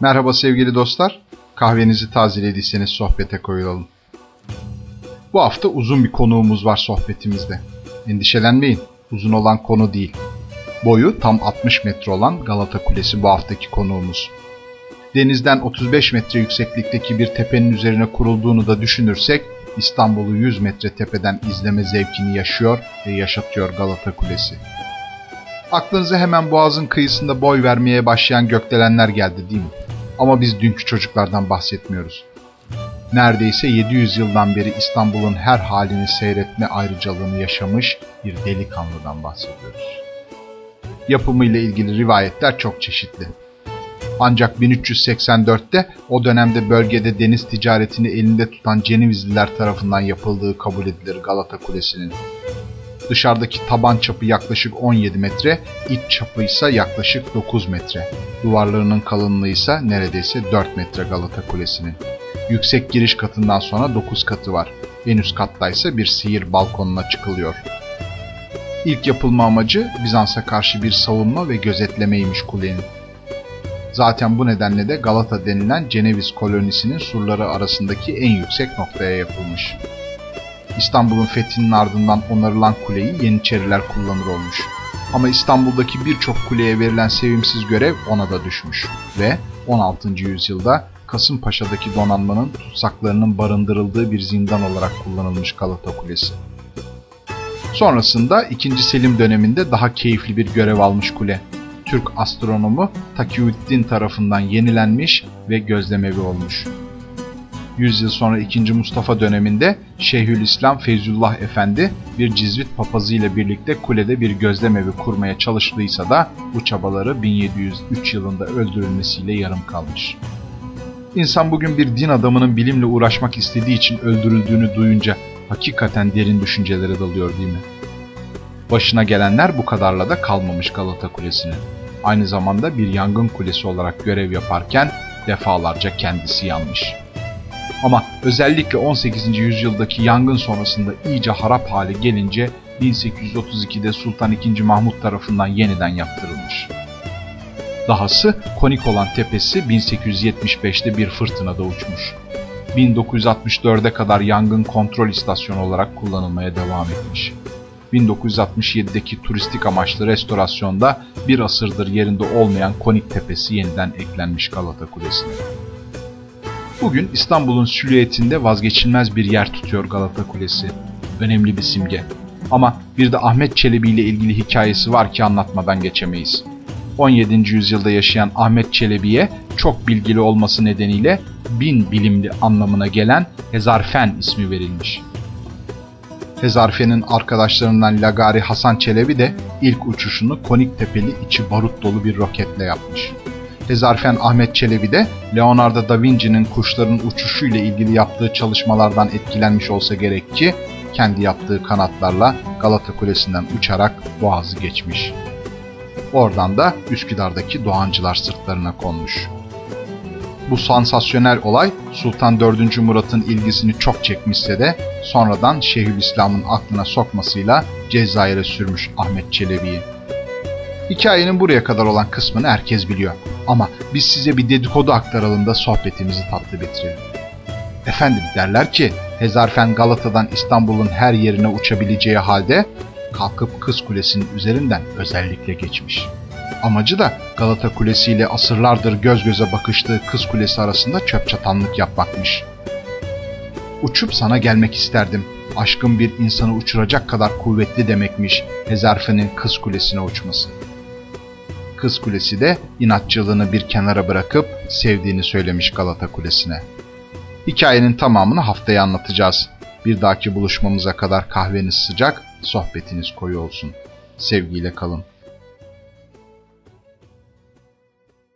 Merhaba sevgili dostlar. Kahvenizi tazelediyseniz sohbete koyulalım. Bu hafta uzun bir konuğumuz var sohbetimizde. Endişelenmeyin, uzun olan konu değil. Boyu tam 60 metre olan Galata Kulesi bu haftaki konuğumuz. Denizden 35 metre yükseklikteki bir tepenin üzerine kurulduğunu da düşünürsek İstanbul'u 100 metre tepeden izleme zevkini yaşıyor ve yaşatıyor Galata Kulesi. Aklınıza hemen boğazın kıyısında boy vermeye başlayan gökdelenler geldi değil mi? Ama biz dünkü çocuklardan bahsetmiyoruz. Neredeyse 700 yıldan beri İstanbul'un her halini seyretme ayrıcalığını yaşamış bir delikanlıdan bahsediyoruz. Yapımıyla ilgili rivayetler çok çeşitli. Ancak 1384'te o dönemde bölgede deniz ticaretini elinde tutan Cenevizliler tarafından yapıldığı kabul edilir Galata Kulesi'nin. Dışarıdaki taban çapı yaklaşık 17 metre, iç çapı ise yaklaşık 9 metre. Duvarlarının kalınlığı ise neredeyse 4 metre Galata Kulesi'nin. Yüksek giriş katından sonra 9 katı var. En üst katta ise bir sihir balkonuna çıkılıyor. İlk yapılma amacı Bizans'a karşı bir savunma ve gözetlemeymiş kulenin. Zaten bu nedenle de Galata denilen Ceneviz kolonisinin surları arasındaki en yüksek noktaya yapılmış. İstanbul'un fethinin ardından onarılan kuleyi Yeniçeriler kullanır olmuş. Ama İstanbul'daki birçok kuleye verilen sevimsiz görev ona da düşmüş ve 16. yüzyılda Kasımpaşa'daki donanmanın tutsaklarının barındırıldığı bir zindan olarak kullanılmış Galata Kulesi. Sonrasında 2. Selim döneminde daha keyifli bir görev almış kule. Türk astronomu Takiyüddin tarafından yenilenmiş ve gözlemevi olmuş. 100 yıl sonra 2. Mustafa döneminde Şeyhülislam Feyzullah Efendi bir cizvit papazı ile birlikte kulede bir gözlemevi kurmaya çalıştıysa da bu çabaları 1703 yılında öldürülmesiyle yarım kalmış. İnsan bugün bir din adamının bilimle uğraşmak istediği için öldürüldüğünü duyunca hakikaten derin düşüncelere dalıyor değil mi? Başına gelenler bu kadarla da kalmamış Galata Kulesi'nin. Aynı zamanda bir yangın kulesi olarak görev yaparken defalarca kendisi yanmış. Ama özellikle 18. yüzyıldaki yangın sonrasında iyice harap hale gelince 1832'de Sultan II. Mahmut tarafından yeniden yaptırılmış. Dahası konik olan tepesi 1875'te bir fırtınada uçmuş. 1964'e kadar yangın kontrol istasyonu olarak kullanılmaya devam etmiş. 1967'deki turistik amaçlı restorasyonda bir asırdır yerinde olmayan konik tepesi yeniden eklenmiş Galata Kulesi'ne. Bugün İstanbul'un silüetinde vazgeçilmez bir yer tutuyor Galata Kulesi. Önemli bir simge. Ama bir de Ahmet Çelebi ile ilgili hikayesi var ki anlatmadan geçemeyiz. 17. yüzyılda yaşayan Ahmet Çelebi'ye çok bilgili olması nedeniyle bin bilimli anlamına gelen Hezarfen ismi verilmiş. Hezarfen'in arkadaşlarından Lagari Hasan Çelebi de ilk uçuşunu konik tepeli içi barut dolu bir roketle yapmış. Hezarfen Ahmet Çelebi de Leonardo da Vinci'nin kuşların uçuşu ile ilgili yaptığı çalışmalardan etkilenmiş olsa gerek ki kendi yaptığı kanatlarla Galata Kulesi'nden uçarak boğazı geçmiş. Oradan da Üsküdar'daki Doğancılar sırtlarına konmuş. Bu sansasyonel olay Sultan 4. Murat'ın ilgisini çok çekmişse de sonradan Şeyhülislam'ın aklına sokmasıyla Cezayir'e sürmüş Ahmet Çelebi'yi. Hikayenin buraya kadar olan kısmını herkes biliyor. Ama biz size bir dedikodu aktaralım da sohbetimizi tatlı bitirelim. Efendim derler ki Hezarfen Galata'dan İstanbul'un her yerine uçabileceği halde kalkıp Kız Kulesi'nin üzerinden özellikle geçmiş. Amacı da Galata Kulesi ile asırlardır göz göze bakıştığı Kız Kulesi arasında çöp çatanlık yapmakmış. Uçup sana gelmek isterdim. Aşkın bir insanı uçuracak kadar kuvvetli demekmiş Hezarfen'in Kız Kulesi'ne uçması. Kız Kulesi de inatçılığını bir kenara bırakıp sevdiğini söylemiş Galata Kulesi'ne. Hikayenin tamamını haftaya anlatacağız. Bir dahaki buluşmamıza kadar kahveniz sıcak, sohbetiniz koyu olsun. Sevgiyle kalın.